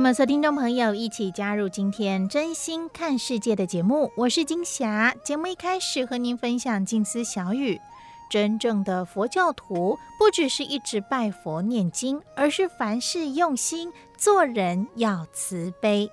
欢迎我们所听众朋友一起加入今天真心看世界的节目，我是金霞。节目一开始和您分享静思小语：真正的佛教徒不只是一直拜佛念经，而是凡事用心，做人要慈悲。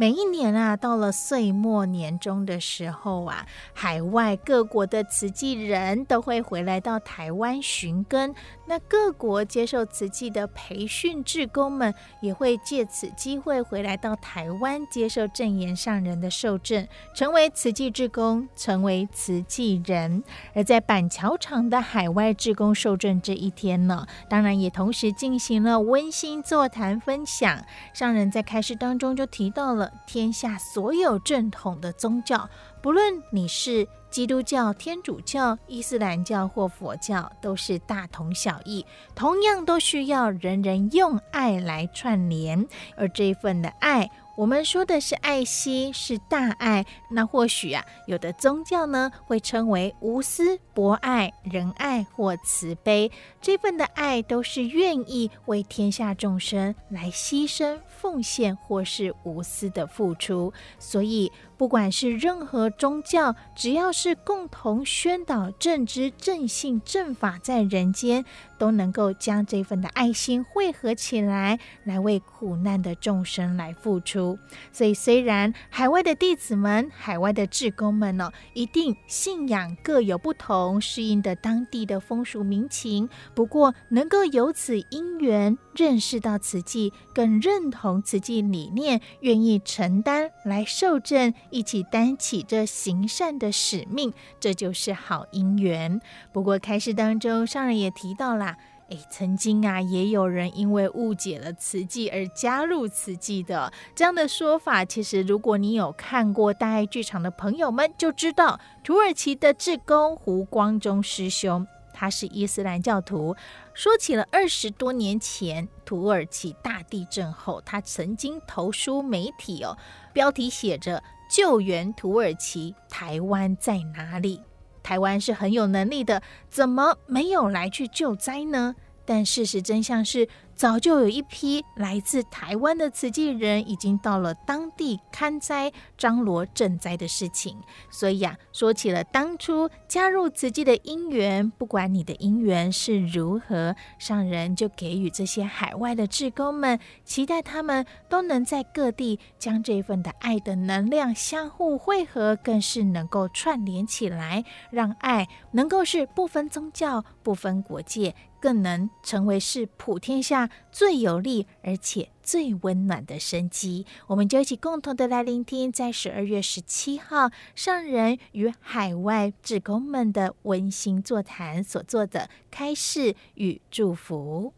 每一年啊，到了岁末年终的时候啊，海外各国的慈济人都会回来到台湾寻根。那各国接受慈济的培训志工们，也会借此机会回来到台湾接受正言上人的受证，成为慈济志工，成为慈济人。而在板桥场的海外志工受证这一天呢，当然也同时进行了温馨座谈分享。上人在开示当中就提到了，天下所有正统的宗教，不论你是。基督教、天主教、伊斯兰教或佛教都是大同小异，同样都需要人人用爱来串联，而这份的爱。我们说的是爱心，是大爱。那或许啊，有的宗教呢会称为无私、博爱、仁爱或慈悲。这份的爱都是愿意为天下众生来牺牲、奉献，或是无私的付出。所以，不管是任何宗教，只要是共同宣导正知、正信、正法在人间，都能够将这份的爱心汇合起来，来为苦难的众生来付出。所以，虽然海外的弟子们、海外的志工们呢，一定信仰各有不同，适应的当地的风俗民情，不过能够由此因缘认识到慈济，更认同慈济理念，愿意承担来受证，一起担起这行善的使命，这就是好姻缘。不过开示当中，上人也提到了。哎，曾经啊，也有人因为误解了慈济而加入慈济的这样的说法。其实，如果你有看过大爱剧场的朋友们，就知道土耳其的志工胡光中师兄，他是伊斯兰教徒。说起了二十多年前土耳其大地震后，他曾经投书媒体哦，标题写着“救援土耳其，台湾在哪里？”台湾是很有能力的，怎么没有来去救灾呢？但事实真相是。早就有一批来自台湾的慈济人已经到了当地看灾、张罗赈灾的事情，所以啊，说起了当初加入慈济的因缘，不管你的因缘是如何，上人就给予这些海外的志工们，期待他们都能在各地将这份的爱的能量相互汇合，更是能够串联起来，让爱能够是不分宗教、不分国界。更能成为是普天下最有力而且最温暖的生机，我们就一起共同的来聆听，在十二月十七号上人与海外职工们的温馨座谈所做的开示与祝福。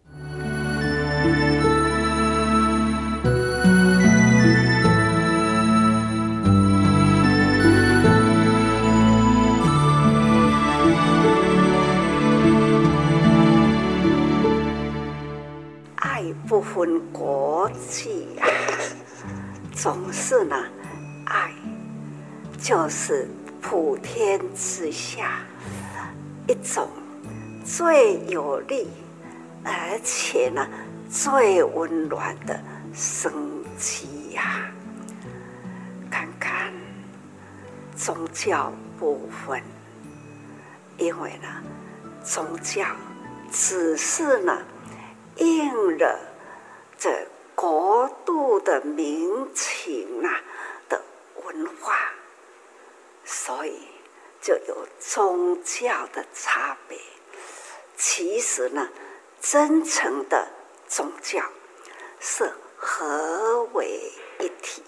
不分国际啊，总是呢，爱就是普天之下一种最有力，而且呢最温暖的生机呀。看看宗教不分，因为呢，宗教只是呢应了。这国度的民情啊的文化，所以就有宗教的差别。其实呢，真诚的宗教是合为一体，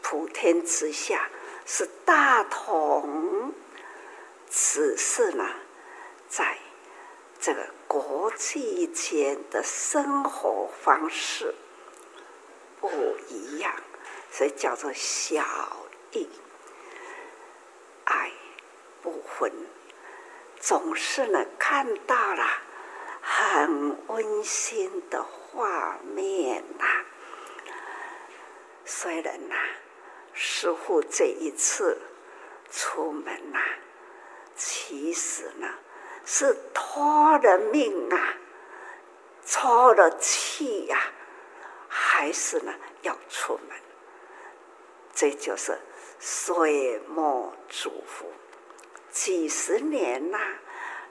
普天之下是大同，只是呢，在这个国际间的生活方式不一样，所以叫做小异，爱不分。总是呢，看到了很温馨的画面呐、虽然呐、啊，师父这一次出门呐、其实呢是托了命啊，抽了气呀、啊，还是呢要出门。这就是岁末祝福。几十年呐、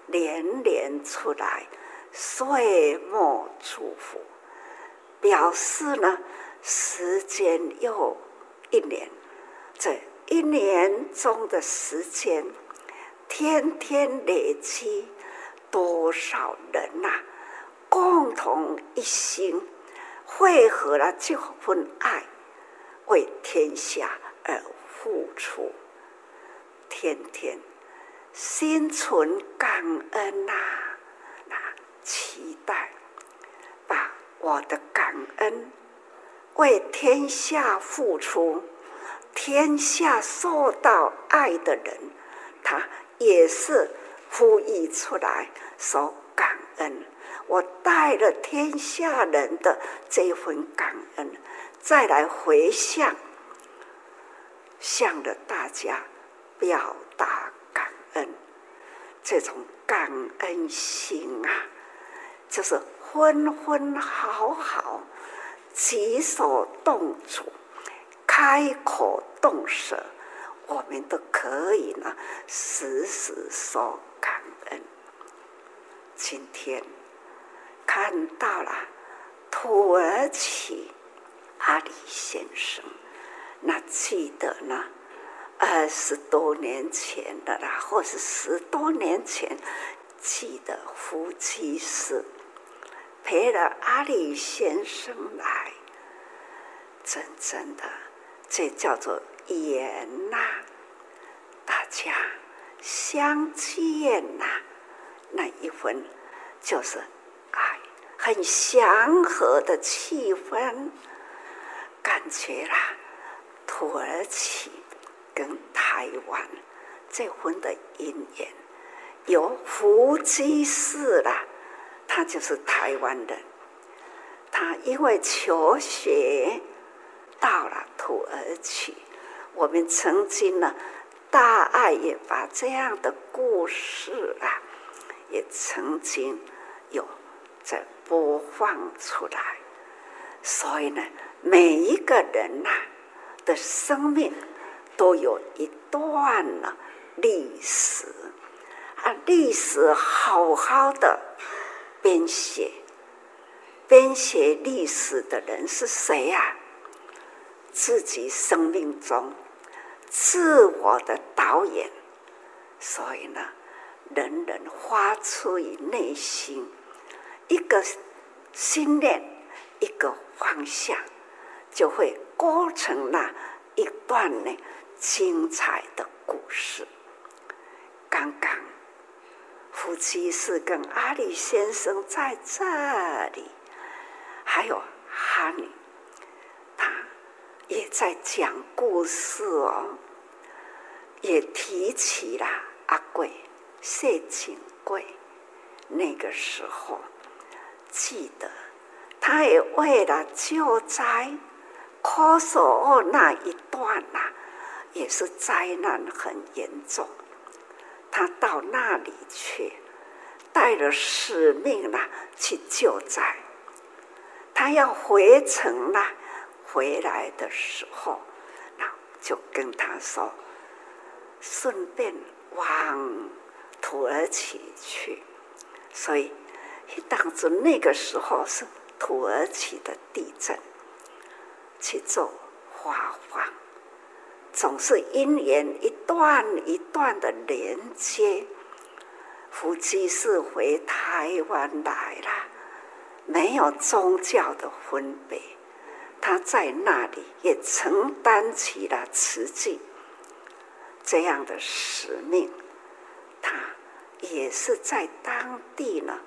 年年出来，岁末祝福，表示呢，时间又一年，这一年中的时间，天天累积多少人呐、啊，共同一心，汇合了这份爱，为天下而付出，天天。心存感恩呐、那期待把我的感恩为天下付出，天下受到爱的人，他也是呼吁出来说感恩。我带了天下人的这份感恩，再来回向，向着大家表达感。恩，这种感恩心啊，就是分分好好，举手动足，开口动舌，我们都可以呢，时时说感恩。今天看到了土耳其阿里先生，那记得呢？二十多年前的啦，或是十多年前，记得夫妻是陪了阿里先生来，真正的这叫做缘呐，大家相见呐，那一份就是爱，很祥和的气氛，感觉啦，土耳其。跟台湾这份的姻缘，有福居士啦，他就是台湾人。他因为求学到了土耳其，我们曾经呢，大爱也把这样的故事啊，也曾经有在播放出来。所以呢，每一个人呐的生命。都有一段呢历史啊，历史好好的编写，编写历史的人是谁呀、啊？自己生命中自我的导演，所以呢，人人发出于内心一个心念，一个方向，就会构成那一段呢。精彩的故事。刚刚夫妻是跟阿里先生在这里，还有哈尼，他也在讲故事哦，也提起了阿贵谢景贵。那个时候记得，他也为了救灾，科索沃那一段呐、也是灾难很严重，他到那里去，带着使命了去救灾。他要回城了，回来的时候，那就跟他说，顺便往土耳其去。所以，当时那个时候是土耳其的地震去做发放，总是因缘一段一段的连接。夫妻是回台湾来了，没有宗教的分别，他在那里也承担起了慈济这样的使命，他也是在当地呢。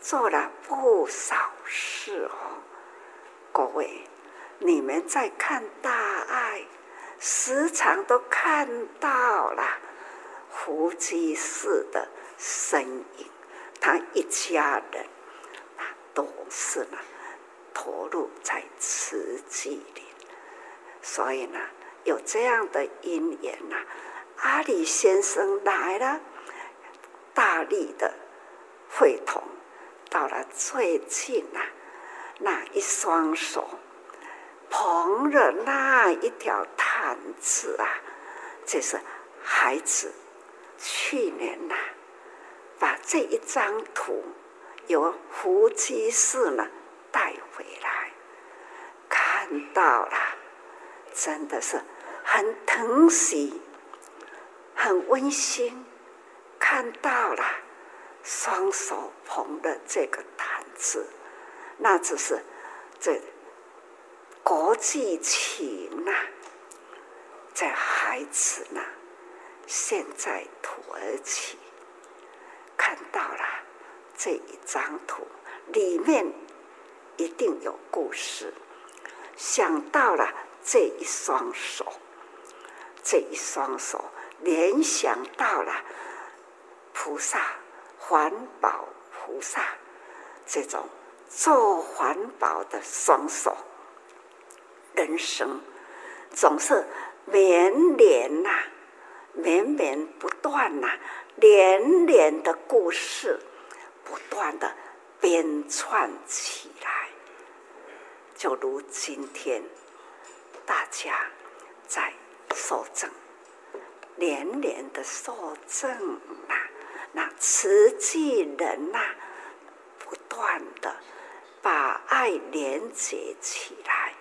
做了不少事，各位，你们在看大爱，时常都看到了福基士的身影，他一家人都是呢投入在慈济里，所以呢有这样的因缘呐，阿里先生来了，大力的会同。到了最近啊，那一双手捧着那一条毯子啊，这是孩子去年呐、把这一张图由福基士呢带回来，看到了，真的是很疼惜，很温馨，看到了。双手捧的这个毯子，那只是这国际情呐、啊，在孩子呢，现在土耳其看到了这一张图，里面一定有故事，想到了这一双手，这一双手联想到了菩萨。环保菩萨，这种做环保的双手，人生总是绵绵呐，绵绵不断呐，连连的故事不断的编串起来，就如今天大家在受证，连连的受证呐。那慈济人呐、啊，不断的把爱连接起来。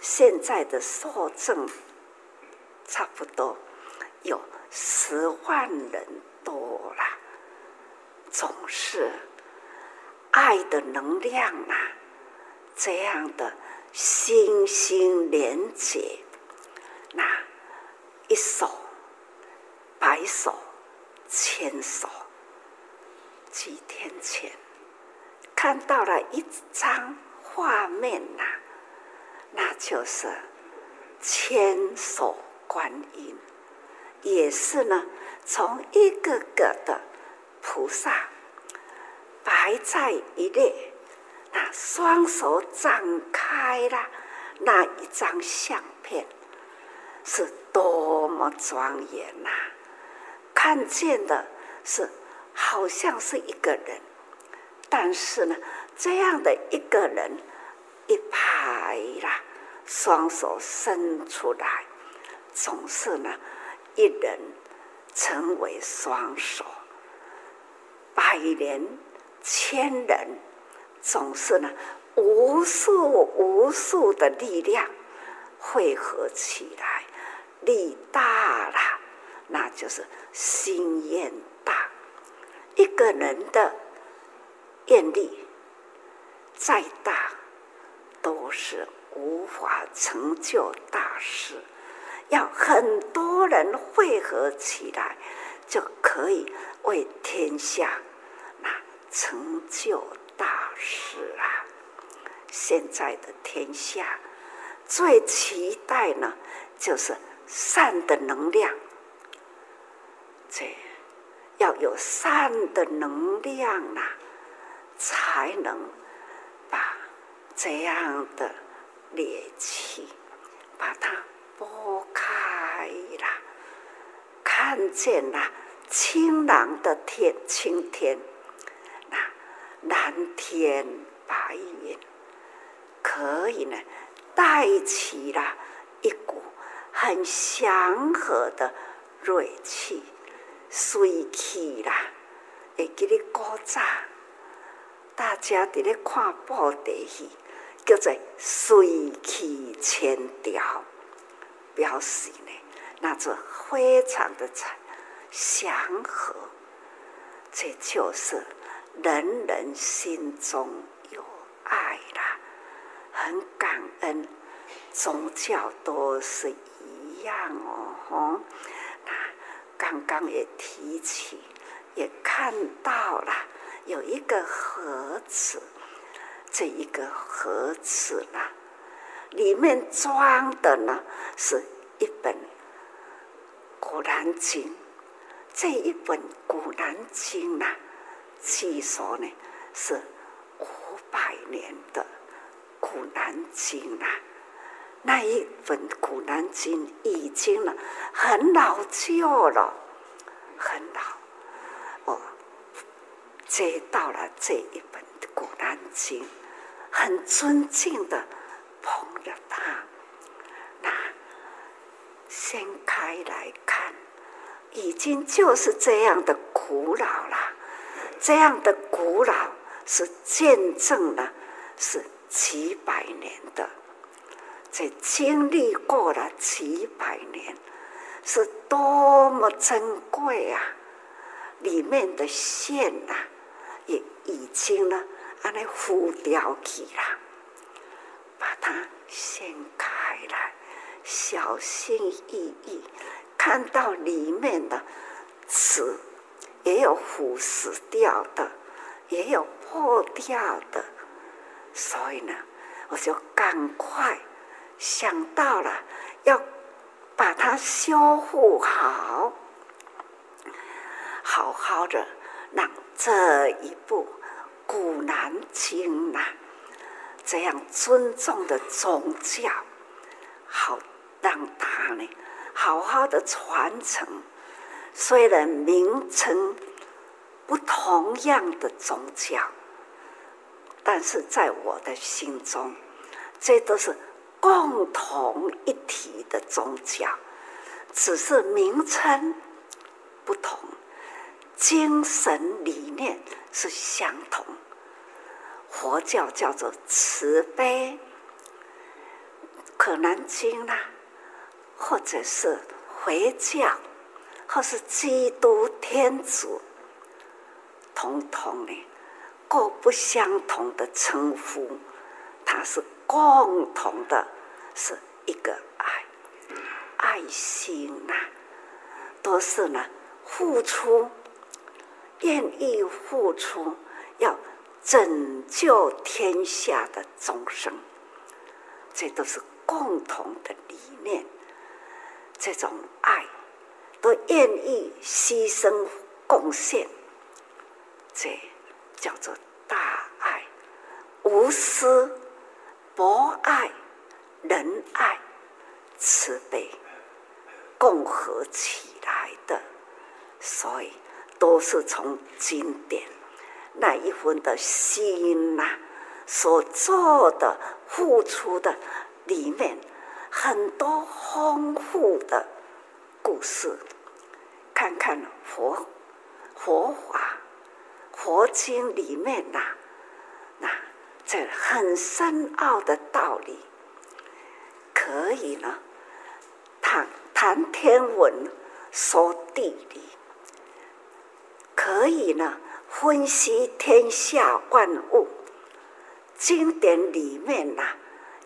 现在的受证差不多有十万人多了，总是爱的能量啊，这样的心心连接，那一手白手。牵手，几天前看到了一张画面呐、那就是千手观音，也是呢，从一个个的菩萨摆在一列，那双手张开了那一张相片，是多么庄严呐、看见的是好像是一个人，但是呢，这样的一个人一排啦，双手伸出来，总是呢，一人成为双手，百人、千人，总是呢，无数无数的力量汇合起来，力大了。那就是心愿大，一个人的愿力再大，都是无法成就大事。要很多人汇合起来，就可以为天下那成就大事啊！现在的天下最期待呢，就是善的能量。这要有善的能量呐、才能把这样的劣气把它拨开了，看见了清朗的天，青天，那蓝天白云，可以呢带起了一股很祥和的锐气。水气啦，会给你鼓掌，大家伫咧看布袋戏，叫做水气千条，表示呢，那就非常的祥和。这就是人人心中有爱啦，很感恩。宗教都是一样哦，吼。刚刚也提起，也看到了。有一个盒子，这一个盒子呢，里面装的呢是一本《古兰经》。这一本《古兰经》呢，据说呢是五百年的《古兰经》啊。那一本《古兰经》已经了很老旧了，很老。我接到了这一本《古兰经》，很尊敬的捧着它，那掀开来看，已经就是这样的古老了。这样的古老是见证了是几百年的，这经历过了几百年，是多么珍贵啊！里面的线呐、啊。也已经呢，安尼浮雕起了，把它掀开来，小心翼翼，看到里面的字，也有腐蚀掉的，也有破掉的，所以呢，我就赶快想到了要把它修复好，好好的让。这一部《古兰经》呐，这样尊重的宗教，好让它呢好好的传承。虽然名称不同样的宗教，但是在我的心中，这都是共同一体的宗教，只是名称不同。精神理念是相同，佛教叫做慈悲，可兰经啦，或者是回教，或是基督天主，统统的各不相同的称呼，它是共同的，是一个爱，爱心呐，都是呢付出。愿意付出，要拯救天下的众生，这都是共同的理念。这种爱，都愿意牺牲贡献，这叫做大爱，无私、博爱、仁爱、慈悲，共合起来的，所以。都是从经典那一份的心呐、所做的付出的里面很多丰富的故事，看看佛佛法佛经里面呐、这很深奥的道理，可以呢谈谈天文说地理。可以呢，分析天下万物，经典里面呐、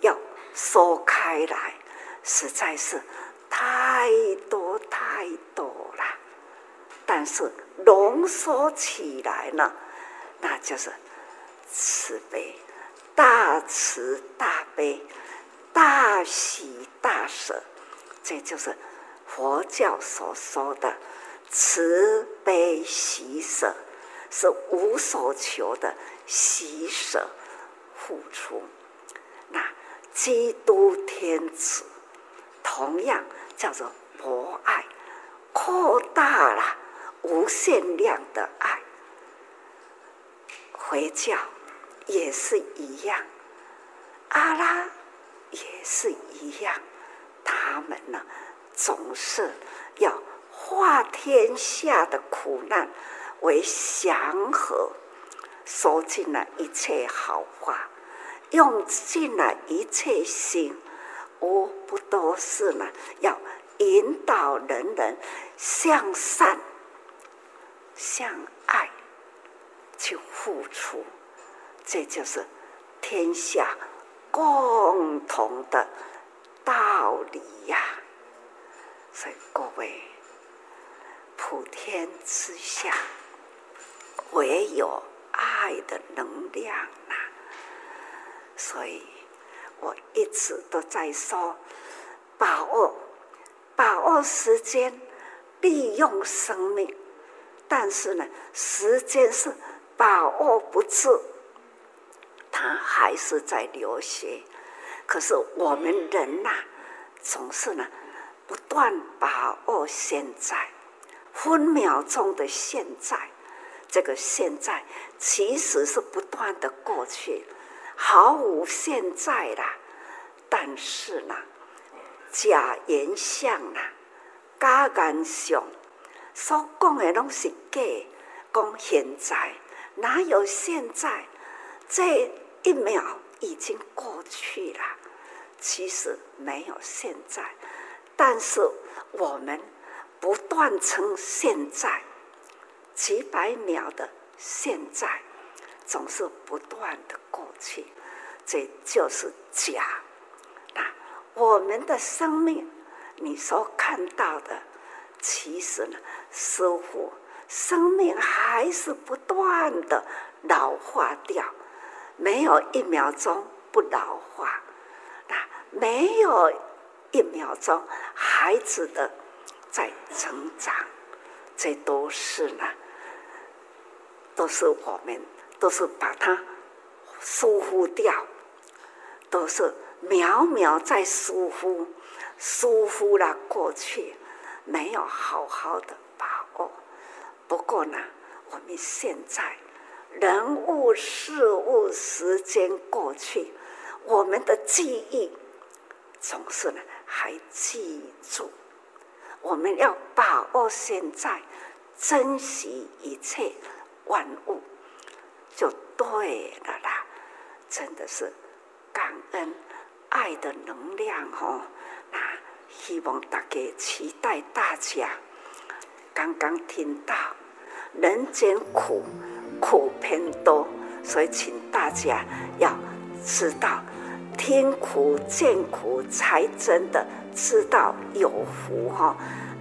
要说开来，实在是太多太多了。但是浓缩起来呢，那就是慈悲，大慈大悲，大喜大舍，这就是佛教所说的。慈悲喜舍是无所求的喜舍付出。那基督天子同样叫做博爱，扩大了无限量的爱。回教也是一样，阿拉也是一样，他们呢总是要。化天下的苦难为祥和，说尽了一切好话，用尽了一切心，无不都是呢，要引导人人向善、向爱去付出，这就是天下共同的道理呀。所以各位，普天之下，唯有爱的能量呐。所以我一直都在说，把握，把握时间，利用生命。但是呢，时间是把握不住，他还是在流逝。可是我们人呐，总是呢。不断把握现在，分秒钟的现在，这个现在其实是不断的过去，毫无现在啦。但是呢，假言相啦，假言想，所讲的拢是假，讲现在哪有现在？这一秒已经过去了，其实没有现在。但是我们不断称现在，几百秒的现在，总是不断的过去，这就是假。那我们的生命，你所看到的，其实呢，似乎生命还是不断的老化掉，没有一秒钟不老化，那没有。一秒钟，孩子的在成长，这都是呢，都是我们，都是把它疏忽掉，都是秒秒在疏忽，疏忽了过去，没有好好的把握。不过呢，我们现在人物、事物、时间过去，我们的记忆总是呢。还记住，我们要把握现在，珍惜一切万物，就对了啦。真的是感恩爱的能量哦。那希望大家期待大家刚刚听到人间苦，苦偏多，所以请大家要知道。听苦见苦，才真的知道有福哈！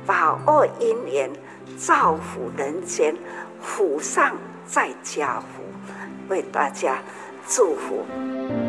把握因缘，造福人间，福上再加福，为大家祝福。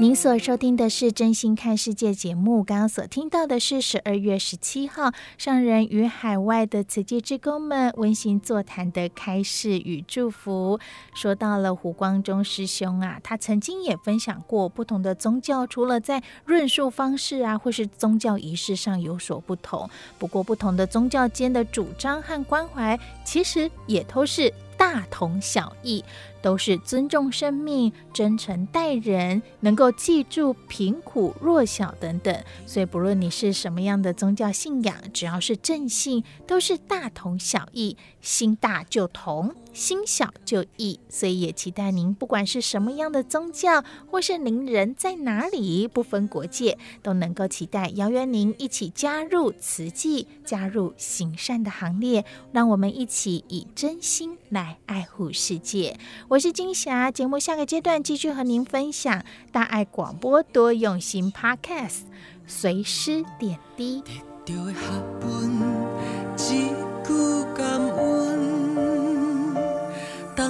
您所收听的是《真心看世界》节目，刚刚所听到的是十二月十七号上人与海外的慈济志工们温馨座谈的开示与祝福。说到了胡光中师兄啊，他曾经也分享过，不同的宗教除了在论述方式啊，或是宗教仪式上有所不同，不过不同的宗教间的主张和关怀，其实也都是大同小异。都是尊重生命、真诚待人，能够记住贫苦弱小等等。所以，不论你是什么样的宗教信仰，只要是正信，都是大同小异。心大就同，心小就异。所以，也期待您不管是什么样的宗教，或是您人在哪里，不分国界，都能够期待邀约您一起加入慈济，加入行善的行列。让我们一起以真心来爱护世界。我是金霞，节目下个阶段继续和您分享大爱广播多用心 Podcast，随师点滴。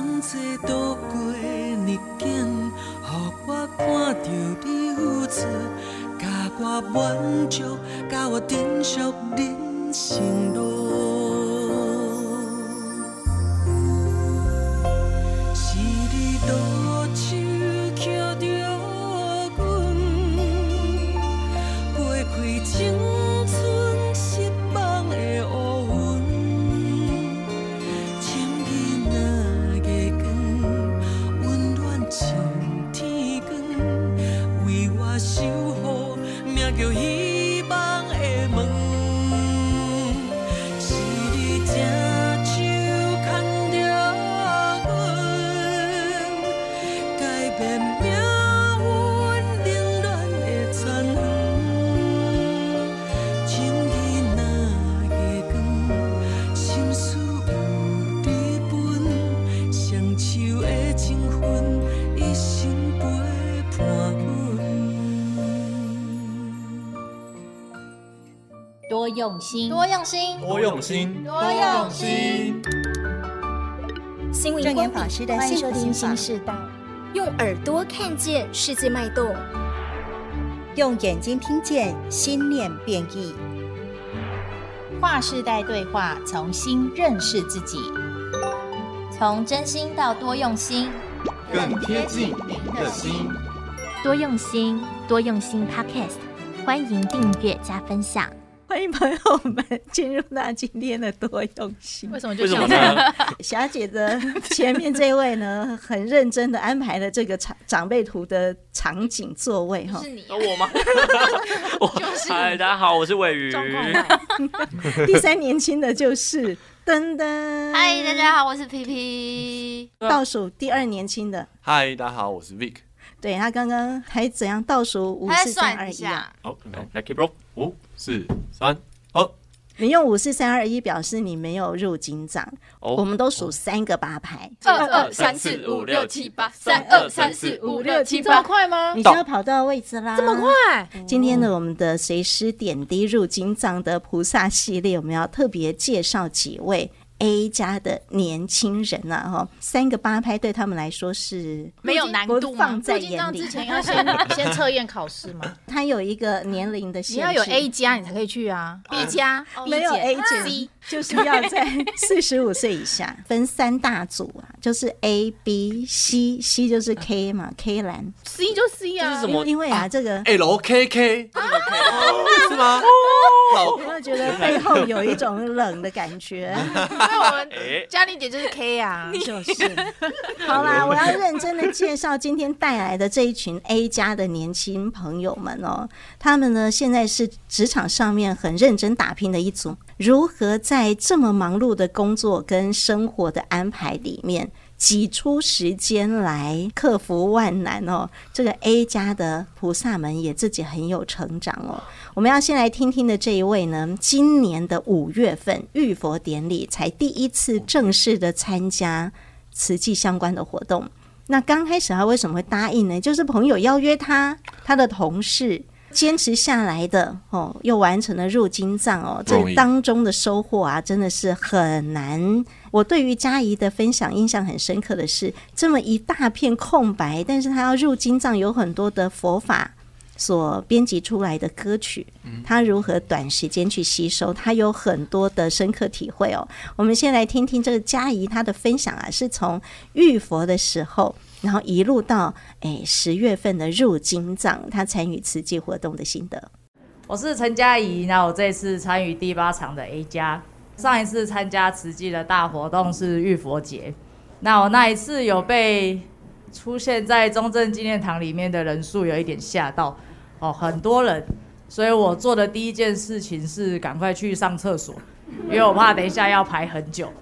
风吹渡过逆境，予我看到你付出，教我满足，教我珍惜人生路。心，多用心，多用心，多用心。心灵光法师的幸福心法，用耳朵看见世界脉动，用眼睛听见心念变异。跨世代对话，重新认识自己，从真心到多用心，更贴近您的心。多用心，多用心 Podcast。欢迎订阅加分享，欢迎朋友们进入到今天的多用心。为什么就这样？霞姐的前面这位呢，很认真的安排了这个长长辈图的场景座位哈。是你、啊？我吗？就是。嗨，大家好，我是尾鱼。第三年轻的就是噔噔。嗨，大家好，我是皮皮。倒数第二年轻的。嗨，大家好，我是 Vic。对，他刚刚还怎样倒数五四三二一啊？好，来 keep roll，五四三二。你用五四三二一表示你没有入金藏。哦，我们都数三个八拍，二二三四五六七八，三二三四五六七八，这么快吗？你就要跑到位置啦，这么快？今天呢，我们的随师点滴入金藏的菩萨系列，我们要特别介绍几位。A 加的年轻人呐，哈，三个八拍对他们来说是没有难度吗？放在眼里。之前要先 先测验考试吗？他有一个年龄的限制，你要有 A 加你才可以去啊。B 加没有 A 减，C 就是要在四十五岁以下。分三大组啊，就是 A、B、C，C 就是 K 嘛，K 蓝，C 就 C 啊。这是什么？因为啊，这个 L K K 是吗？有没有觉得背后有一种冷的感觉？那我们嘉玲姐就是 K 啊，就是。好啦，我要认真的介绍今天带来的这一群 A 加的年轻朋友们哦。他们呢，现在是职场上面很认真打拼的一组。如何在这么忙碌的工作跟生活的安排里面，挤出时间来克服万难哦？这个 A 家的菩萨们也自己很有成长哦。我们要先来听听的这一位呢，今年的五月份浴佛典礼才第一次正式的参加慈济相关的活动。那刚开始他为什么会答应呢？就是朋友邀约他，他的同事坚持下来的哦，又完成了入金藏哦。这当中的收获啊，真的是很难。我对于佳怡的分享印象很深刻的是，这么一大片空白，但是他要入金藏，有很多的佛法。所编辑出来的歌曲，他如何短时间去吸收？他有很多的深刻体会哦。我们先来听听这个佳怡她的分享啊，是从遇佛的时候，然后一路到诶十月份的入金藏，他参与慈济活动的心得。我是陈佳怡，那我这次参与第八场的 A 加，上一次参加慈济的大活动是浴佛节，那我那一次有被出现在中正纪念堂里面的人数有一点吓到。哦，很多人，所以我做的第一件事情是赶快去上厕所，因为我怕等一下要排很久。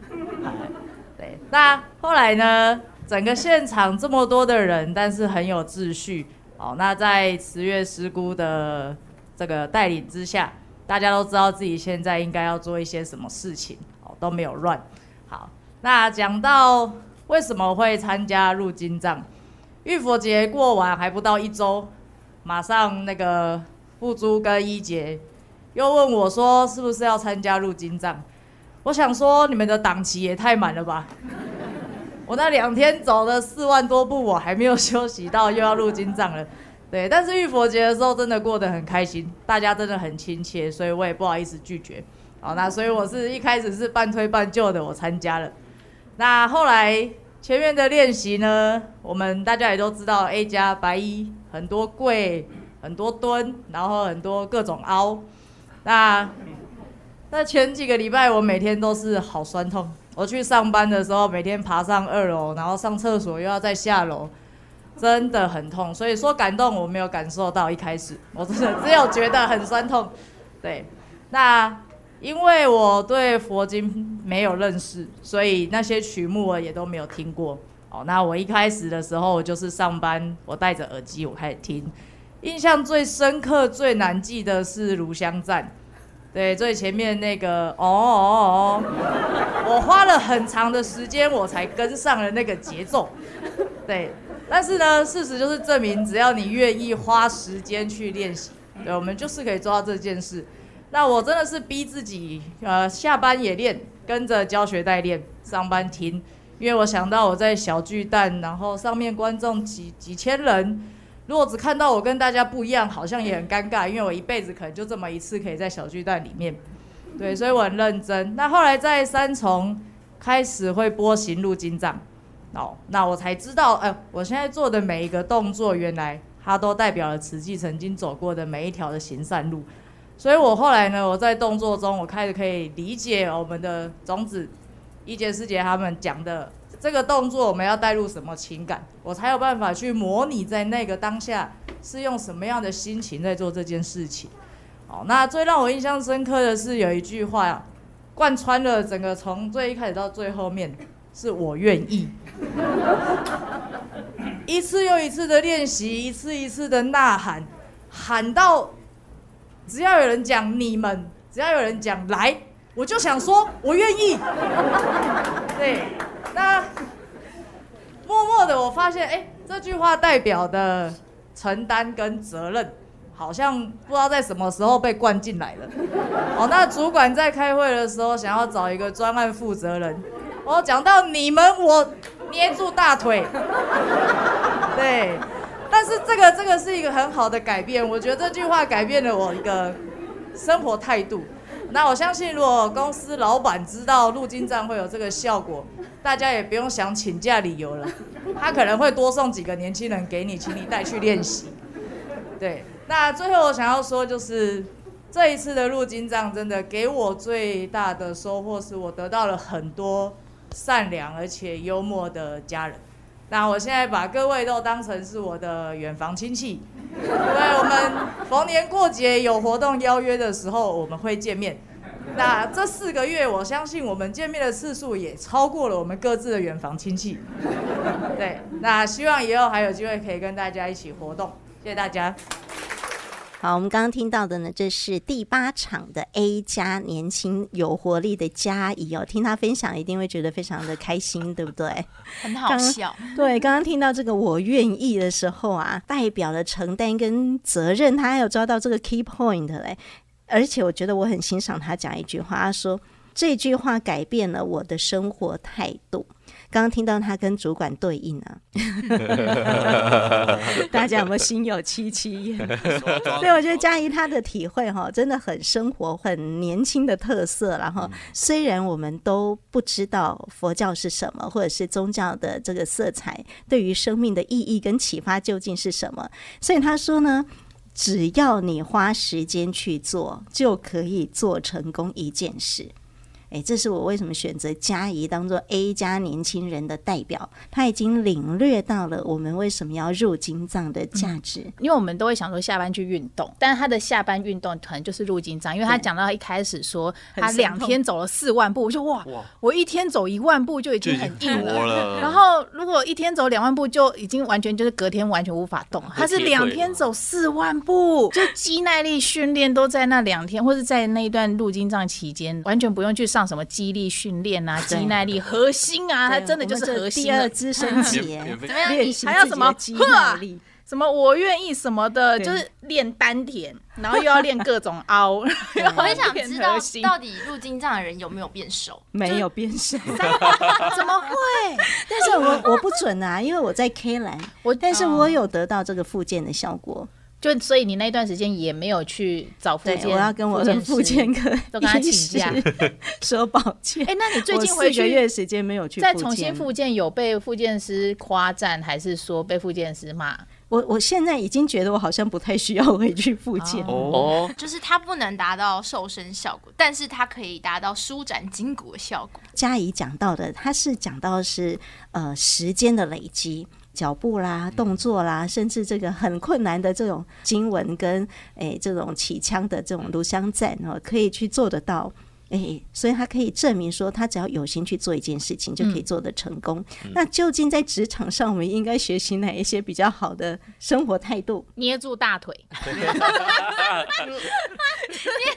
对，那后来呢，整个现场这么多的人，但是很有秩序。哦，那在十月师姑的这个带领之下，大家都知道自己现在应该要做一些什么事情，哦，都没有乱。好，那讲到为什么会参加入金藏，玉佛节过完还不到一周。马上那个付珠跟一杰又问我说：“是不是要参加入金藏？”我想说：“你们的档期也太满了吧！”我那两天走了四万多步，我还没有休息到，又要入金藏了。对，但是玉佛节的时候真的过得很开心，大家真的很亲切，所以我也不好意思拒绝。好，那所以我是一开始是半推半就的，我参加了。那后来。前面的练习呢，我们大家也都知道，A 加白衣很多跪，很多蹲，然后很多各种凹。那那前几个礼拜，我每天都是好酸痛。我去上班的时候，每天爬上二楼，然后上厕所又要再下楼，真的很痛。所以说感动我没有感受到，一开始我真的只有觉得很酸痛。对，那。因为我对佛经没有认识，所以那些曲目我也都没有听过。哦，那我一开始的时候，就是上班，我戴着耳机，我开始听。印象最深刻、最难记的是《炉香赞》，对，最前面那个哦哦哦，我花了很长的时间，我才跟上了那个节奏。对，但是呢，事实就是证明，只要你愿意花时间去练习，对，我们就是可以做到这件事。那我真的是逼自己，呃，下班也练，跟着教学带练，上班听，因为我想到我在小巨蛋，然后上面观众几几千人，如果只看到我跟大家不一样，好像也很尴尬，因为我一辈子可能就这么一次可以在小巨蛋里面，对，所以我很认真。那后来在三重开始会播行路经藏，哦，那我才知道，哎、我现在做的每一个动作，原来它都代表了慈济曾经走过的每一条的行善路。所以我后来呢，我在动作中，我开始可以理解我们的种子一杰师姐他们讲的这个动作，我们要带入什么情感，我才有办法去模拟在那个当下是用什么样的心情在做这件事情。哦，那最让我印象深刻的是有一句话，贯穿了整个从最一开始到最后面，是我愿意。一次又一次的练习，一次一次的呐喊，喊到。只要有人讲你们，只要有人讲来，我就想说，我愿意。对，那默默的我发现，哎、欸，这句话代表的承担跟责任，好像不知道在什么时候被灌进来了。哦，那主管在开会的时候想要找一个专案负责人，我讲到你们，我捏住大腿。对。但是这个这个是一个很好的改变，我觉得这句话改变了我一个生活态度。那我相信，如果公司老板知道路经藏会有这个效果，大家也不用想请假理由了，他可能会多送几个年轻人给你，请你带去练习。对，那最后我想要说，就是这一次的路经藏真的给我最大的收获，是我得到了很多善良而且幽默的家人。那我现在把各位都当成是我的远房亲戚，对，我们逢年过节有活动邀约的时候，我们会见面。那这四个月，我相信我们见面的次数也超过了我们各自的远房亲戚。对，那希望以后还有机会可以跟大家一起活动，谢谢大家。好，我们刚刚听到的呢，这是第八场的 A 加年轻有活力的佳怡哦，听他分享一定会觉得非常的开心，对不对？很好笑。对，刚刚听到这个我愿意的时候啊，代表了承担跟责任，他还有抓到这个 key point 嘞。而且我觉得我很欣赏他讲一句话，他说这句话改变了我的生活态度。刚刚听到他跟主管对应啊，大家有没有心有戚戚焉？对，我觉得佳怡他的体会哈，真的很生活、很年轻的特色。然后，虽然我们都不知道佛教是什么，或者是宗教的这个色彩对于生命的意义跟启发究竟是什么，所以他说呢，只要你花时间去做，就可以做成功一件事。哎，这是我为什么选择嘉怡当做 A 加年轻人的代表。他已经领略到了我们为什么要入金藏的价值。嗯，因为我们都会想说下班去运动，但是他的下班运动可能就是入金藏，因为他讲到一开始说他两天走了四万步，我就哇，我一天走一万步就已经很硬了。了然后如果一天走两万步，就已经完全就是隔天完全无法动。他是两天走四万步，就肌耐力训练都在那两天，或者在那一段入金藏期间，完全不用去上。上什么肌力训练啊，肌耐力、核心啊，它真的就是核心。第二资深节怎么样？还要什么肌耐力？什么我愿意什么的，就是练丹田，然后又要练各种凹。我也想知道，到底入金藏的人有没有变瘦？没有变瘦，怎么会？但是我我不准啊，因为我在 K 兰，我但是我有得到这个复健的效果。就所以你那段时间也没有去找复健，我要跟我的复健科都跟他请假，说抱歉。哎、欸，那你最近回去四个月时间没有去，再重新复健，有被复健师夸赞，还是说被复健师骂？我我现在已经觉得我好像不太需要回去复健哦，就是它不能达到瘦身效果，但是它可以达到舒展筋骨的效果。嘉怡讲到的，他是讲到的是呃时间的累积。脚步啦，动作啦，甚至这个很困难的这种经文跟诶、欸、这种起腔的这种炉香赞哦，可以去做得到。哎、欸，所以他可以证明说，他只要有心去做一件事情，就可以做得成功。嗯、那究竟在职场上，我们应该学习哪一些比较好的生活态度？捏住大腿，捏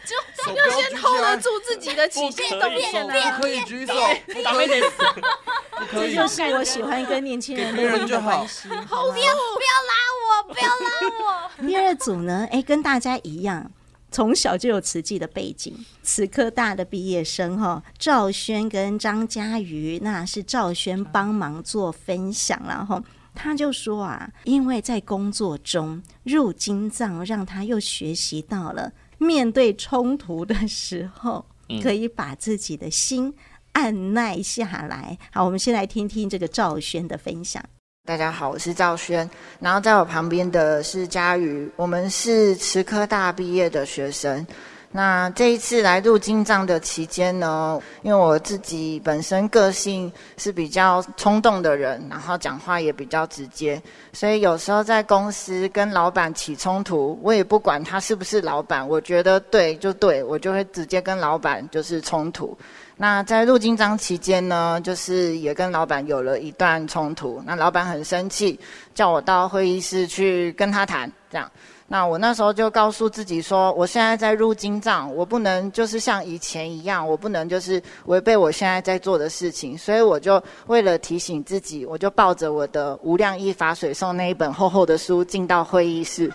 住，要先 hold 得住自己的起心动念，不可以举手，不可以，这就是我喜欢跟年轻人的关系。好，不要不要拉我，不要拉我。第二组呢？哎、欸，跟大家一样。从小就有慈济的背景，慈科大的毕业生哈，赵轩跟张佳瑜，那是赵轩帮忙做分享，然后他就说啊，因为在工作中入金藏，让他又学习到了面对冲突的时候，可以把自己的心按耐下来。好，我们先来听听这个赵轩的分享。大家好，我是赵轩，然后在我旁边的是佳瑜，我们是慈科大毕业的学生。那这一次来入金藏的期间呢，因为我自己本身个性是比较冲动的人，然后讲话也比较直接，所以有时候在公司跟老板起冲突，我也不管他是不是老板，我觉得对就对，我就会直接跟老板就是冲突。那在入金章期间呢，就是也跟老板有了一段冲突。那老板很生气，叫我到会议室去跟他谈。这样，那我那时候就告诉自己说，我现在在入经藏，我不能就是像以前一样，我不能就是违背我现在在做的事情。所以我就为了提醒自己，我就抱着我的《无量义法水颂》那一本厚厚的书进到会议室。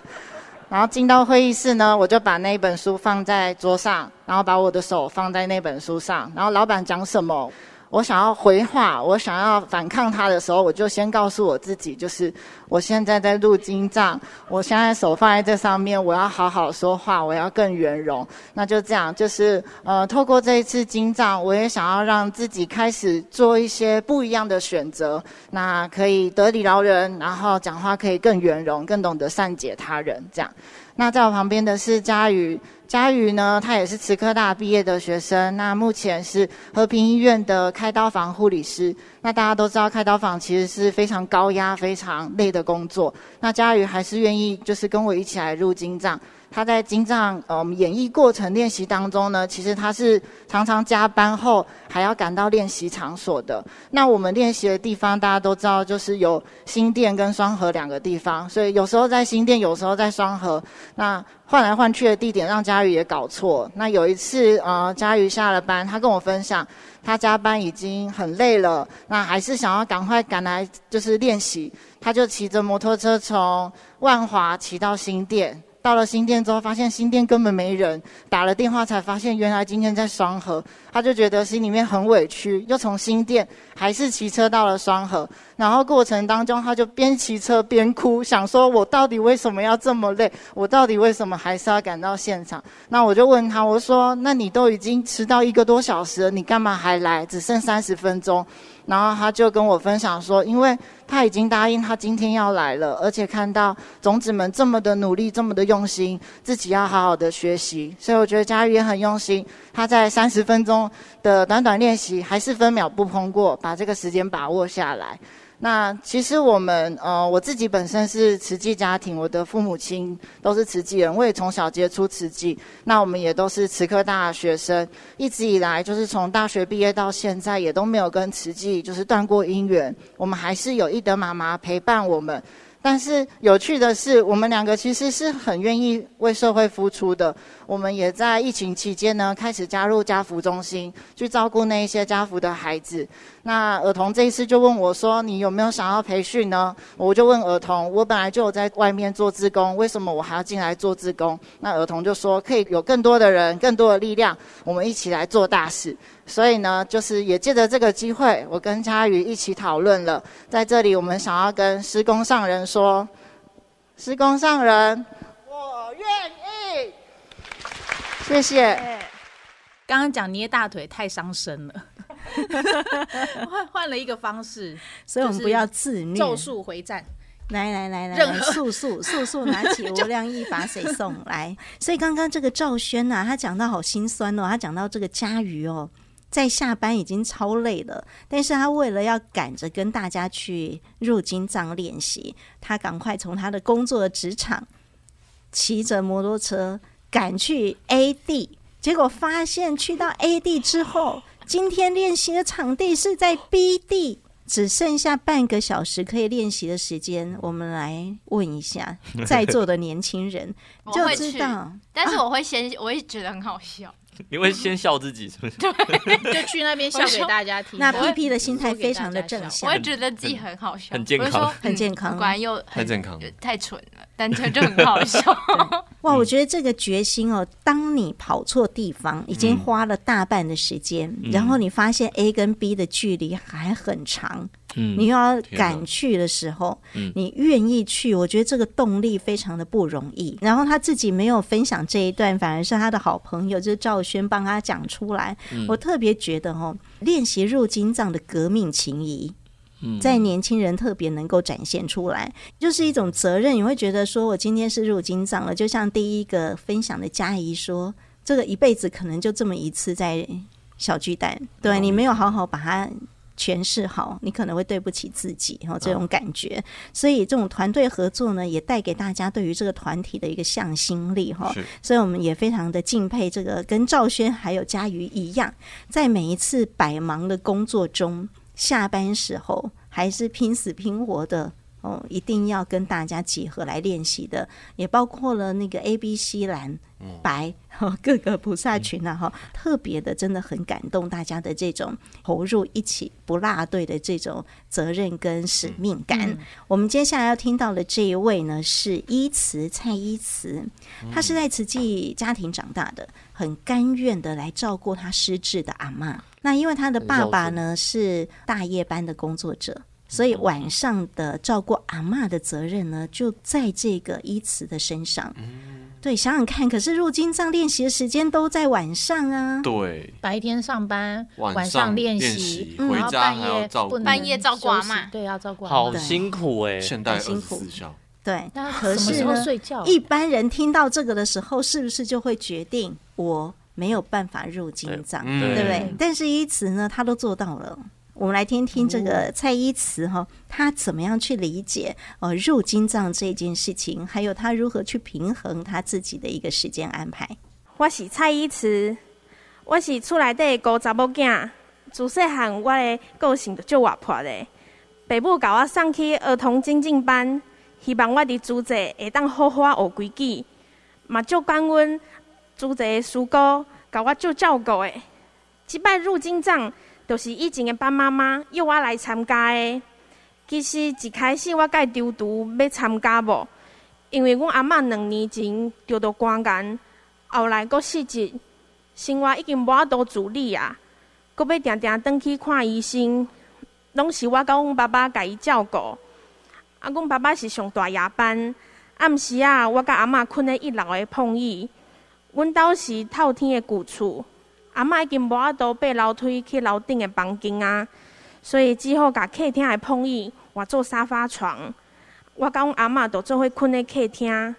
然后进到会议室呢，我就把那本书放在桌上，然后把我的手放在那本书上。然后老板讲什么，我想要回话，我想要反抗他的时候，我就先告诉我自己，就是我现在在录经藏，我现在手放在这上面，我要好好说话，我要更圆融。那就这样，就是呃，透过这一次经藏，我也想要让自己开始做一些不一样的选择，那可以得理饶人，然后讲话可以更圆融，更懂得善解他人，这样。那在我旁边的是佳瑜，佳瑜呢，她也是慈科大毕业的学生，那目前是和平医院的开刀房护理师。那大家都知道，开刀房其实是非常高压、非常累的工作。那佳瑜还是愿意，就是跟我一起来入金帐。他在经藏呃演绎过程练习当中呢，其实他是常常加班后还要赶到练习场所的。那我们练习的地方大家都知道，就是有新店跟双和两个地方，所以有时候在新店，有时候在双和。那换来换去的地点让佳瑜也搞错。那有一次呃，佳瑜下了班，他跟我分享，他加班已经很累了，那还是想要赶快赶来就是练习，他就骑着摩托车从万华骑到新店。到了新店之后，发现新店根本没人，打了电话才发现原来今天在双和，他就觉得心里面很委屈，又从新店还是骑车到了双和，然后过程当中他就边骑车边哭，想说我到底为什么要这么累？我到底为什么还是要赶到现场？那我就问他，我说那你都已经迟到一个多小时了，你干嘛还来？只剩三十分钟。然后他就跟我分享说，因为他已经答应他今天要来了，而且看到种子们这么的努力，这么的用心，自己要好好的学习，所以我觉得佳瑜也很用心。他在三十分钟的短短练习，还是分秒不空过，把这个时间把握下来。那其实我们呃，我自己本身是慈济家庭，我的父母亲都是慈济人，我也从小接触慈济。那我们也都是慈科大学生，一直以来就是从大学毕业到现在，也都没有跟慈济就是断过姻缘。我们还是有懿德妈妈陪伴我们。但是有趣的是，我们两个其实是很愿意为社会付出的。我们也在疫情期间呢，开始加入家福中心，去照顾那一些家福的孩子。那儿童这一次就问我说：“你有没有想要培训呢？”我就问儿童：“我本来就有在外面做志工，为什么我还要进来做志工？”那儿童就说：“可以有更多的人，更多的力量，我们一起来做大事。”所以呢，就是也借着这个机会，我跟佳瑜一起讨论了。在这里，我们想要跟施工上人说：“施工上人，我愿意。”谢谢。刚刚讲捏大腿太伤身了，换换了一个方式，所以我们不要自虐。咒术回战，来来来来，速速速速拿起 无量一法水送来。所以刚刚这个赵轩呐，他讲到好心酸哦，他讲到这个佳瑜哦。在下班已经超累了，但是他为了要赶着跟大家去入金藏练习，他赶快从他的工作的职场骑着摩托车赶去 A 地，结果发现去到 A 地之后，今天练习的场地是在 B 地，只剩下半个小时可以练习的时间。我们来问一下 在座的年轻人，就知道，但是我会先，我会觉得很好笑。你会先笑自己是不是？对，就去那边笑给大家听。那 P P 的心态非常的正向，我会觉得自己很好笑，很健康，很健康，果然又很健康，太蠢了，但这就很好笑。哇，我觉得这个决心哦，当你跑错地方，已经花了大半的时间，嗯、然后你发现 A 跟 B 的距离还很长，嗯，你又要赶去的时候，嗯，你愿意去，我觉得这个动力非常的不容易。然后他自己没有分享这一段，反而是他的好朋友就是赵轩帮他讲出来。嗯、我特别觉得哦，练习入金藏的革命情谊。在年轻人特别能够展现出来，就是一种责任。你会觉得说，我今天是入金藏了，就像第一个分享的佳怡说，这个一辈子可能就这么一次在小巨蛋，对你没有好好把它诠释好，你可能会对不起自己，然后这种感觉。所以这种团队合作呢，也带给大家对于这个团体的一个向心力哈。所以我们也非常的敬佩这个跟赵轩还有佳瑜一样，在每一次百忙的工作中。下班时候还是拼死拼活的哦，一定要跟大家集合来练习的，也包括了那个 A、B、C 蓝、白各个菩萨群啊哈，特别的真的很感动大家的这种投入一起不落队的这种责任跟使命感。嗯、我们接下来要听到的这一位呢是依慈蔡依慈，他是在慈济家庭长大的，很甘愿的来照顾他失智的阿嬷。那因为他的爸爸呢是大夜班的工作者，所以晚上的照顾阿嬷的责任呢就在这个依慈的身上。对，想想看，可是入金藏练习的时间都在晚上啊。对，白天上班，晚上练习，回家还要照顾，半夜照顾阿嬷，对，要照顾，好辛苦哎，现代二十四孝。对，那可是呢，一般人听到这个的时候，是不是就会决定我？没有办法入金藏，对不对？但是依慈呢，他都做到了。我们来听听这个蔡依慈哈，他怎么样去理解呃入金藏这件事情，还有他如何去平衡他自己的一个时间安排。我是蔡依慈，我是厝内底的孤查某囝，自细汉我的个性就足活泼的。爸母教我送去儿童精进班，希望我伫诸济会当好好学规矩，嘛足感恩。诸济师姑甲我做照顾的，即摆入经藏，就是以前的班妈妈约我来参加的。其实一开始我甲伊丢丢要参加无，因为阮阿嬷两年前得到肝癌，后来阁失智，生活已经无法度自理啊，阁要定定转去看医生，拢是我甲阮爸爸甲伊照顾。啊，阮爸爸是上大夜班，暗时啊，我甲阿嬷困在一楼的碰椅。阮兜是透天的旧厝，阿嬷已经无法度爬楼梯去楼顶的房间啊，所以只好甲客厅的碰椅换做沙发床。我甲阮阿嬷就做伙困在客厅。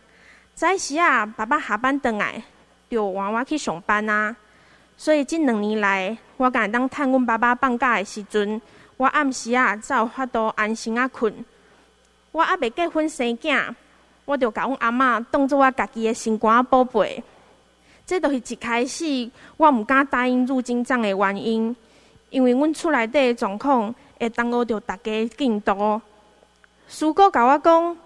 早时啊，爸爸下班回来，就换我去上班啊。所以这两年来，我敢当趁阮爸爸放假的时阵，我暗时啊才有法度安心啊困。我还未结婚生囝，我就甲阮阿嬷当做我家己的心肝宝贝。这都是一开始我毋敢答应入经藏的原因，因为阮厝内底的状况会耽误着大家进度。师姑甲我讲，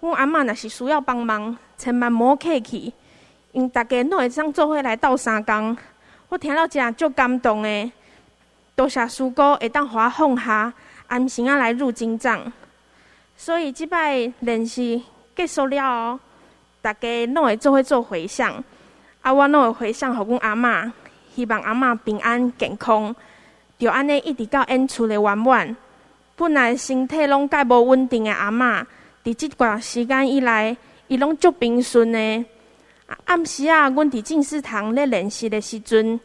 阮阿嬷若是需要帮忙，千万莫客气，因大家拢会当做伙来斗相共。我听了真足感动的，多谢师哥会当互我放下，安心啊来入经藏。所以即摆练习结束了后，大家拢会做伙做回向。啊，我拢会回想互阮阿嬷，希望阿嬷平安健康，就安尼一直到演出的圆满。本来身体拢介无稳定的阿嬷，伫即段时间以来，伊拢足平顺的。暗时啊，阮伫静思堂咧练习的时阵，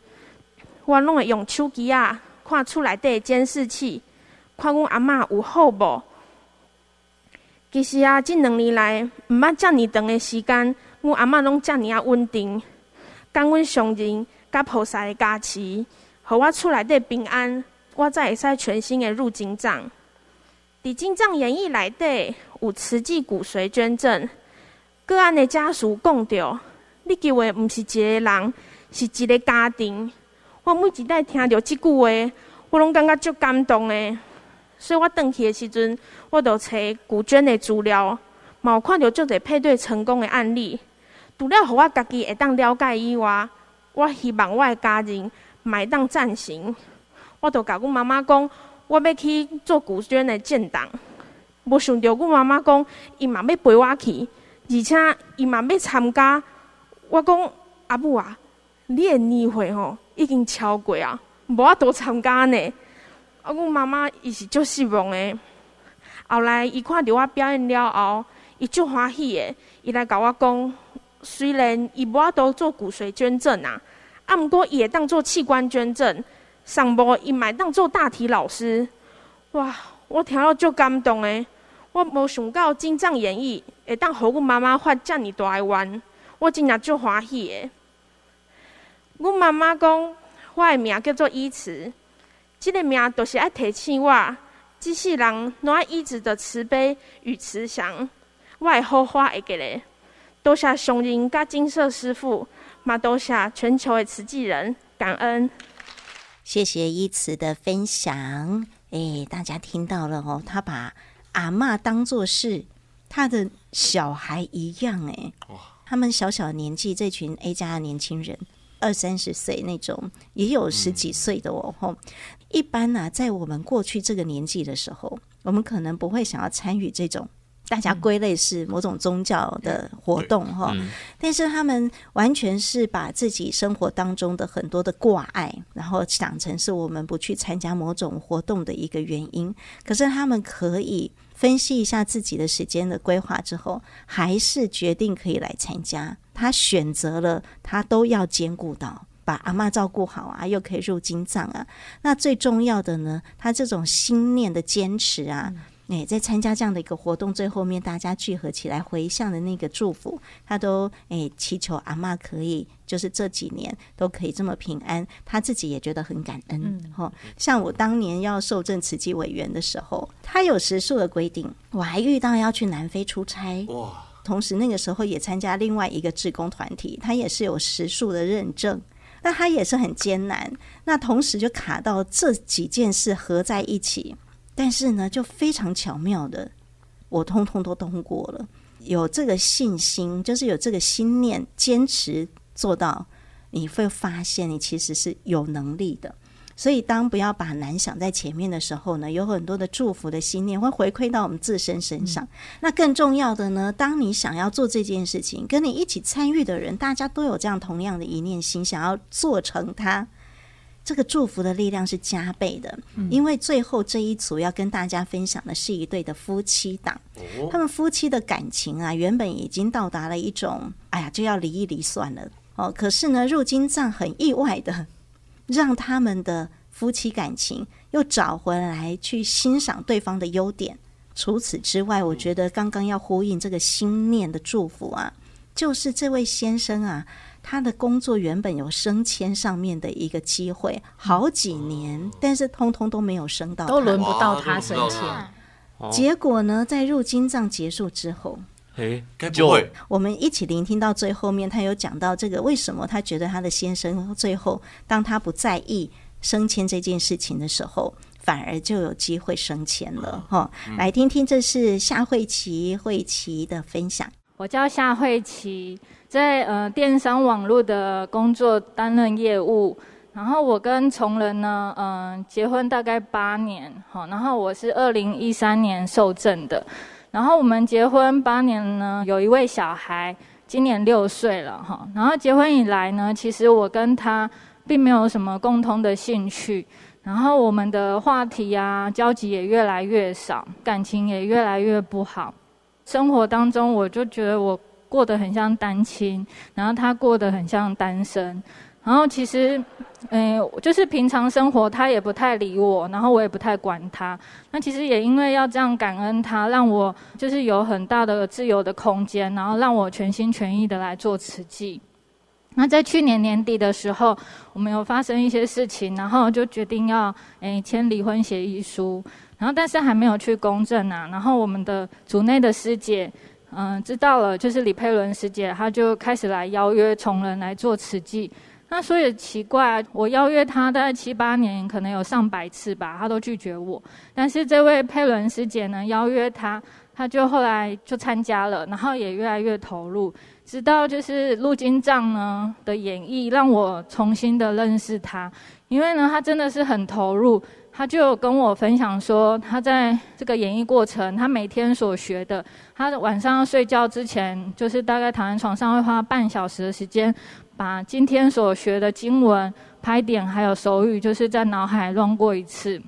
我拢会用手机啊看厝内底监视器，看阮阿嬷有好无。其实啊，即两年来，毋捌遮尔长的时间，阮阿嬷拢遮尔啊稳定。感恩上人甲菩萨的加持，互我厝内底平安，我才会使全心的入经藏。伫经藏演义内底有慈济骨髓捐赠，个案的家属讲着，你救的毋是一个人，是一个家庭。我每一摆听着即句话，我拢感觉足感动的。所以我回去的时阵，我就找骨捐的资料，嘛有看到足侪配对成功的案例。除了互我家己会当了解以外，我希望我的家人会当赞成。我就甲阮妈妈讲，我要去做骨捐的建档。无想到阮妈妈讲，伊嘛要陪我去，而且伊嘛要参加。我讲阿母啊，你的年会吼已经超过啊，无法度参加呢。啊，阮妈妈伊是足失望的。后来伊看到我表演了后，伊足欢喜的，伊来甲我讲，虽然伊无法度做骨髓捐赠啊，啊，毋过伊会当做器官捐赠，上无伊嘛会当做大体老师。哇，我听了足感动的。我无想到金藏演艺会当互阮妈妈发遮尔大的愿，我真正足欢喜的。阮妈妈讲，我的名叫做依慈，这个名就是爱提醒我，这世人拢爱一直的慈悲与慈祥。我会好好会记咧。多谢上人甲金色师傅，嘛多谢全球的慈济人，感恩。谢谢依慈的分享。哎，大家听到了哦，他把阿嬷当作是他的小孩一样。哎，他们小小年纪，这群 A 家的年轻人，二三十岁那种，也有十几岁的哦。吼、嗯，一般呢、啊，在我们过去这个年纪的时候，我们可能不会想要参与这种。大家归类是某种宗教的活动哈，嗯、但是他们完全是把自己生活当中的很多的挂碍，然后想成是我们不去参加某种活动的一个原因。可是他们可以分析一下自己的时间的规划之后，还是决定可以来参加。他选择了，他都要兼顾到，把阿嬷照顾好啊，又可以入金藏啊。那最重要的呢，他这种心念的坚持啊。嗯哎，在参加这样的一个活动最后面，大家聚合起来回向的那个祝福，他都哎祈求阿嬷可以，就是这几年都可以这么平安，他自己也觉得很感恩。哈、嗯，像我当年要受证慈济委员的时候，他有时数的规定，我还遇到要去南非出差，哇！同时那个时候也参加另外一个志工团体，他也是有食宿的认证，那他也是很艰难。那同时就卡到这几件事合在一起。但是呢，就非常巧妙的，我通通都通过了。有这个信心，就是有这个心念，坚持做到，你会发现你其实是有能力的。所以，当不要把难想在前面的时候呢，有很多的祝福的心念会回馈到我们自身身上。那更重要的呢，当你想要做这件事情，跟你一起参与的人，大家都有这样同样的一念心，想要做成它。这个祝福的力量是加倍的，因为最后这一组要跟大家分享的是一对的夫妻档，他们夫妻的感情啊，原本已经到达了一种，哎呀，就要离一离算了哦。可是呢，入金藏很意外的，让他们的夫妻感情又找回来，去欣赏对方的优点。除此之外，我觉得刚刚要呼应这个心念的祝福啊，就是这位先生啊。他的工作原本有升迁上面的一个机会，好几年，但是通通都没有升到，都轮不到他升迁。结果呢，在入金藏结束之后，嘿，该不会我们一起聆听到最后面，他有讲到这个为什么他觉得他的先生最后，当他不在意升迁这件事情的时候，反而就有机会升迁了。哈、嗯，来听听，这是夏慧琪慧琪的分享。我叫夏慧琪。在呃电商网络的工作担任业务，然后我跟崇仁呢，嗯、呃，结婚大概八年，好，然后我是二零一三年受证的，然后我们结婚八年呢，有一位小孩，今年六岁了，哈，然后结婚以来呢，其实我跟他并没有什么共同的兴趣，然后我们的话题啊，交集也越来越少，感情也越来越不好，生活当中我就觉得我。过得很像单亲，然后他过得很像单身，然后其实，嗯、就是平常生活他也不太理我，然后我也不太管他。那其实也因为要这样感恩他，让我就是有很大的自由的空间，然后让我全心全意的来做慈济。那在去年年底的时候，我们有发生一些事情，然后就决定要诶签离婚协议书，然后但是还没有去公证啊。然后我们的组内的师姐。嗯，知道了，就是李佩伦师姐，她就开始来邀约崇仁来做慈济。那所以奇怪，我邀约她大概七八年，可能有上百次吧，她都拒绝我。但是这位佩伦师姐呢，邀约她，她就后来就参加了，然后也越来越投入。直到就是陆金藏呢的演绎，让我重新的认识她，因为呢，她真的是很投入。他就跟我分享说，他在这个演绎过程，他每天所学的，他晚上睡觉之前，就是大概躺在床上会花半小时的时间，把今天所学的经文、拍点还有手语，就是在脑海乱过一次。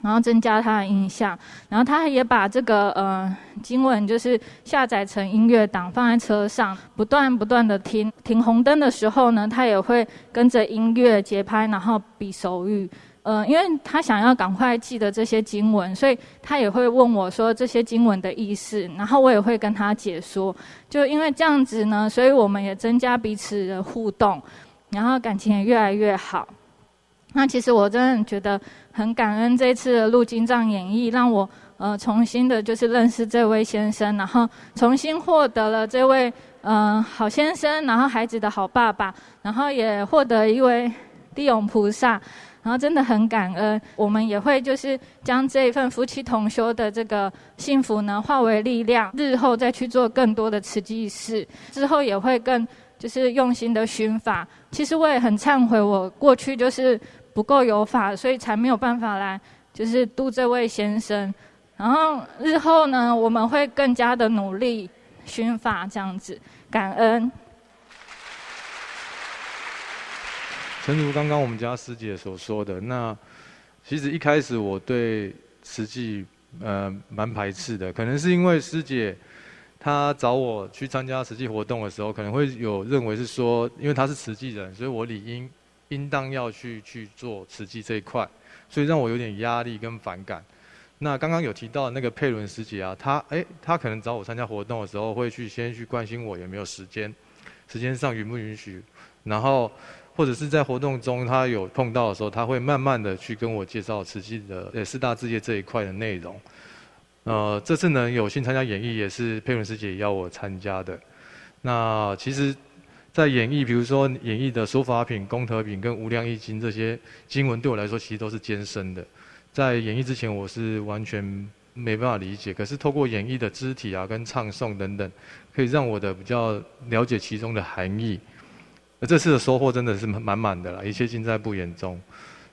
然后增加他的印象，然后他也把这个呃经文就是下载成音乐档放在车上，不断不断的听。停红灯的时候呢，他也会跟着音乐节拍，然后比手语。呃，因为他想要赶快记得这些经文，所以他也会问我说这些经文的意思，然后我也会跟他解说。就因为这样子呢，所以我们也增加彼此的互动，然后感情也越来越好。那其实我真的觉得很感恩这次的路经藏演绎，让我呃重新的就是认识这位先生，然后重新获得了这位嗯、呃、好先生，然后孩子的好爸爸，然后也获得一位地勇菩萨，然后真的很感恩。我们也会就是将这一份夫妻同修的这个幸福呢化为力量，日后再去做更多的慈济事，之后也会更就是用心的寻法。其实我也很忏悔，我过去就是。不够有法，所以才没有办法来，就是度这位先生。然后日后呢，我们会更加的努力寻法，这样子感恩。诚如刚刚我们家师姐所说的，那其实一开始我对慈济呃蛮排斥的，可能是因为师姐她找我去参加慈济活动的时候，可能会有认为是说，因为她是慈济人，所以我理应。应当要去去做慈济这一块，所以让我有点压力跟反感。那刚刚有提到那个佩伦师姐啊，她诶，她可能找我参加活动的时候，会去先去关心我有没有时间，时间上允不允许，然后或者是在活动中他有碰到的时候，他会慢慢的去跟我介绍慈济的呃四大志业这一块的内容。呃，这次呢有幸参加演绎，也是佩伦师姐要我参加的。那其实。在演绎，比如说演绎的书法品、功德品跟无量义经这些经文，对我来说其实都是艰深的。在演绎之前，我是完全没办法理解。可是透过演绎的肢体啊、跟唱诵等等，可以让我的比较了解其中的含义。这次的收获真的是满满的啦，一切尽在不言中。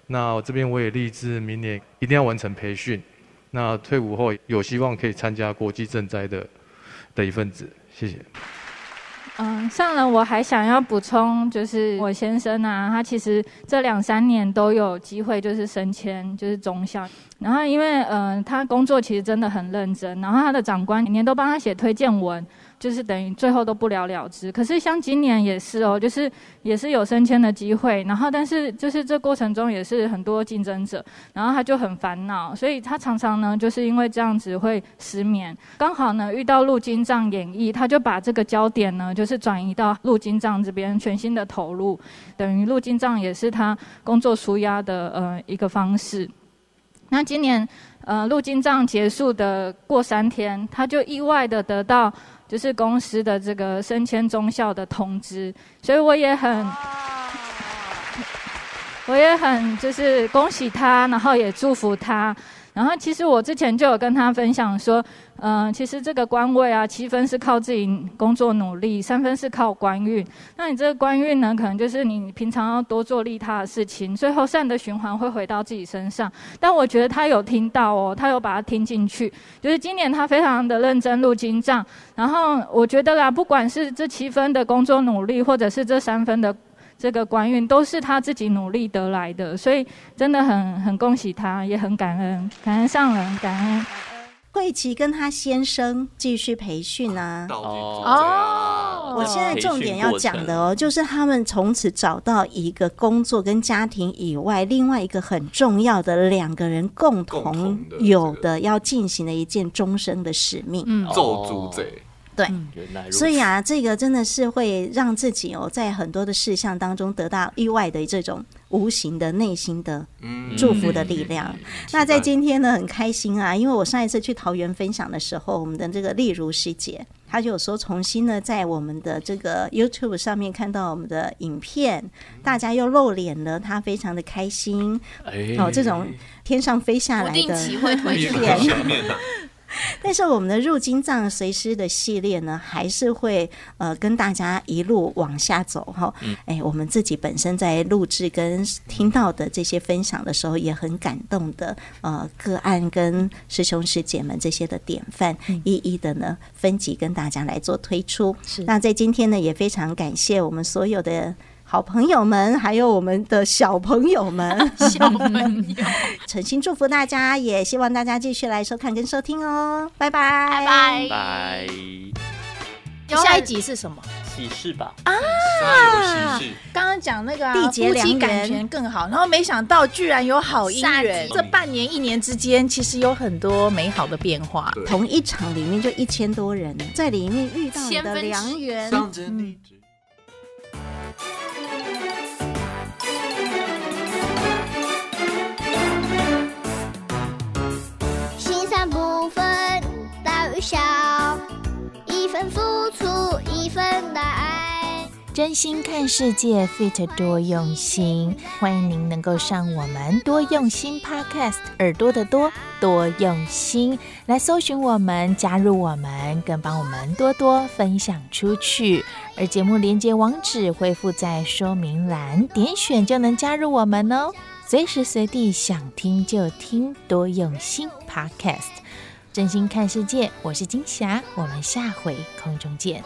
那我这边我也立志明年一定要完成培训。那退伍后有希望可以参加国际赈灾的的一份子。谢谢。嗯，上人，我还想要补充，就是我先生啊，他其实这两三年都有机会，就是升迁，就是中校。然后因为嗯，他工作其实真的很认真，然后他的长官每年都帮他写推荐文。就是等于最后都不了了之。可是像今年也是哦，就是也是有升迁的机会，然后但是就是这过程中也是很多竞争者，然后他就很烦恼，所以他常常呢就是因为这样子会失眠。刚好呢遇到陆金藏演绎，他就把这个焦点呢就是转移到陆金藏这边，全心的投入，等于陆金藏也是他工作舒压的呃一个方式。那今年呃陆金藏结束的过三天，他就意外的得到。就是公司的这个升迁中校的通知，所以我也很，我也很就是恭喜他，然后也祝福他。然后其实我之前就有跟他分享说，嗯、其实这个官位啊，七分是靠自己工作努力，三分是靠官运。那你这个官运呢，可能就是你平常要多做利他的事情，最后善的循环会回到自己身上。但我觉得他有听到哦，他有把它听进去。就是今年他非常的认真录金账，然后我觉得啦，不管是这七分的工作努力，或者是这三分的。这个官运都是他自己努力得来的，所以真的很很恭喜他，也很感恩，感恩上人，感恩慧琪跟他先生继续培训啊。哦，我现在重点要讲的哦，就是他们从此找到一个工作跟家庭以外，另外一个很重要的两个人共同有的要进行的一件终生的使命。嗯，做主者。对，所以啊，这个真的是会让自己哦，在很多的事项当中得到意外的这种无形的内心的祝福的力量。嗯、那在今天呢，很开心啊，因为我上一次去桃园分享的时候，我们的这个丽如师姐，她就有说重新呢，在我们的这个 YouTube 上面看到我们的影片，大家又露脸了，她非常的开心。哎、哦，这种天上飞下来的。但是我们的入金藏随师的系列呢，还是会呃跟大家一路往下走哈。哎，我们自己本身在录制跟听到的这些分享的时候，也很感动的呃个案跟师兄师姐们这些的典范，一一的呢分级跟大家来做推出。是那在今天呢，也非常感谢我们所有的。好朋友们，还有我们的小朋友们，小朋友，诚心祝福大家，也希望大家继续来收看跟收听哦，拜拜，拜拜，拜。下一集是什么？喜事吧啊！刚刚讲那个、啊、夫妻感情更好，然后没想到居然有好姻缘。这半年一年之间，其实有很多美好的变化。同一场里面就一千多人，在里面遇到你的良缘。心善不分大与小，一份付出一份爱。真心看世界，Fit 多用心。欢迎您能够上我们多用心 Podcast，耳朵的多，多用心来搜寻我们，加入我们，更帮我们多多分享出去。而节目连接网址会附在说明栏，点选就能加入我们哦。随时随地想听就听，多用心 Podcast。真心看世界，我是金霞，我们下回空中见。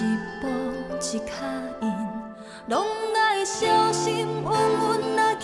一步一脚印，拢来小心稳稳来。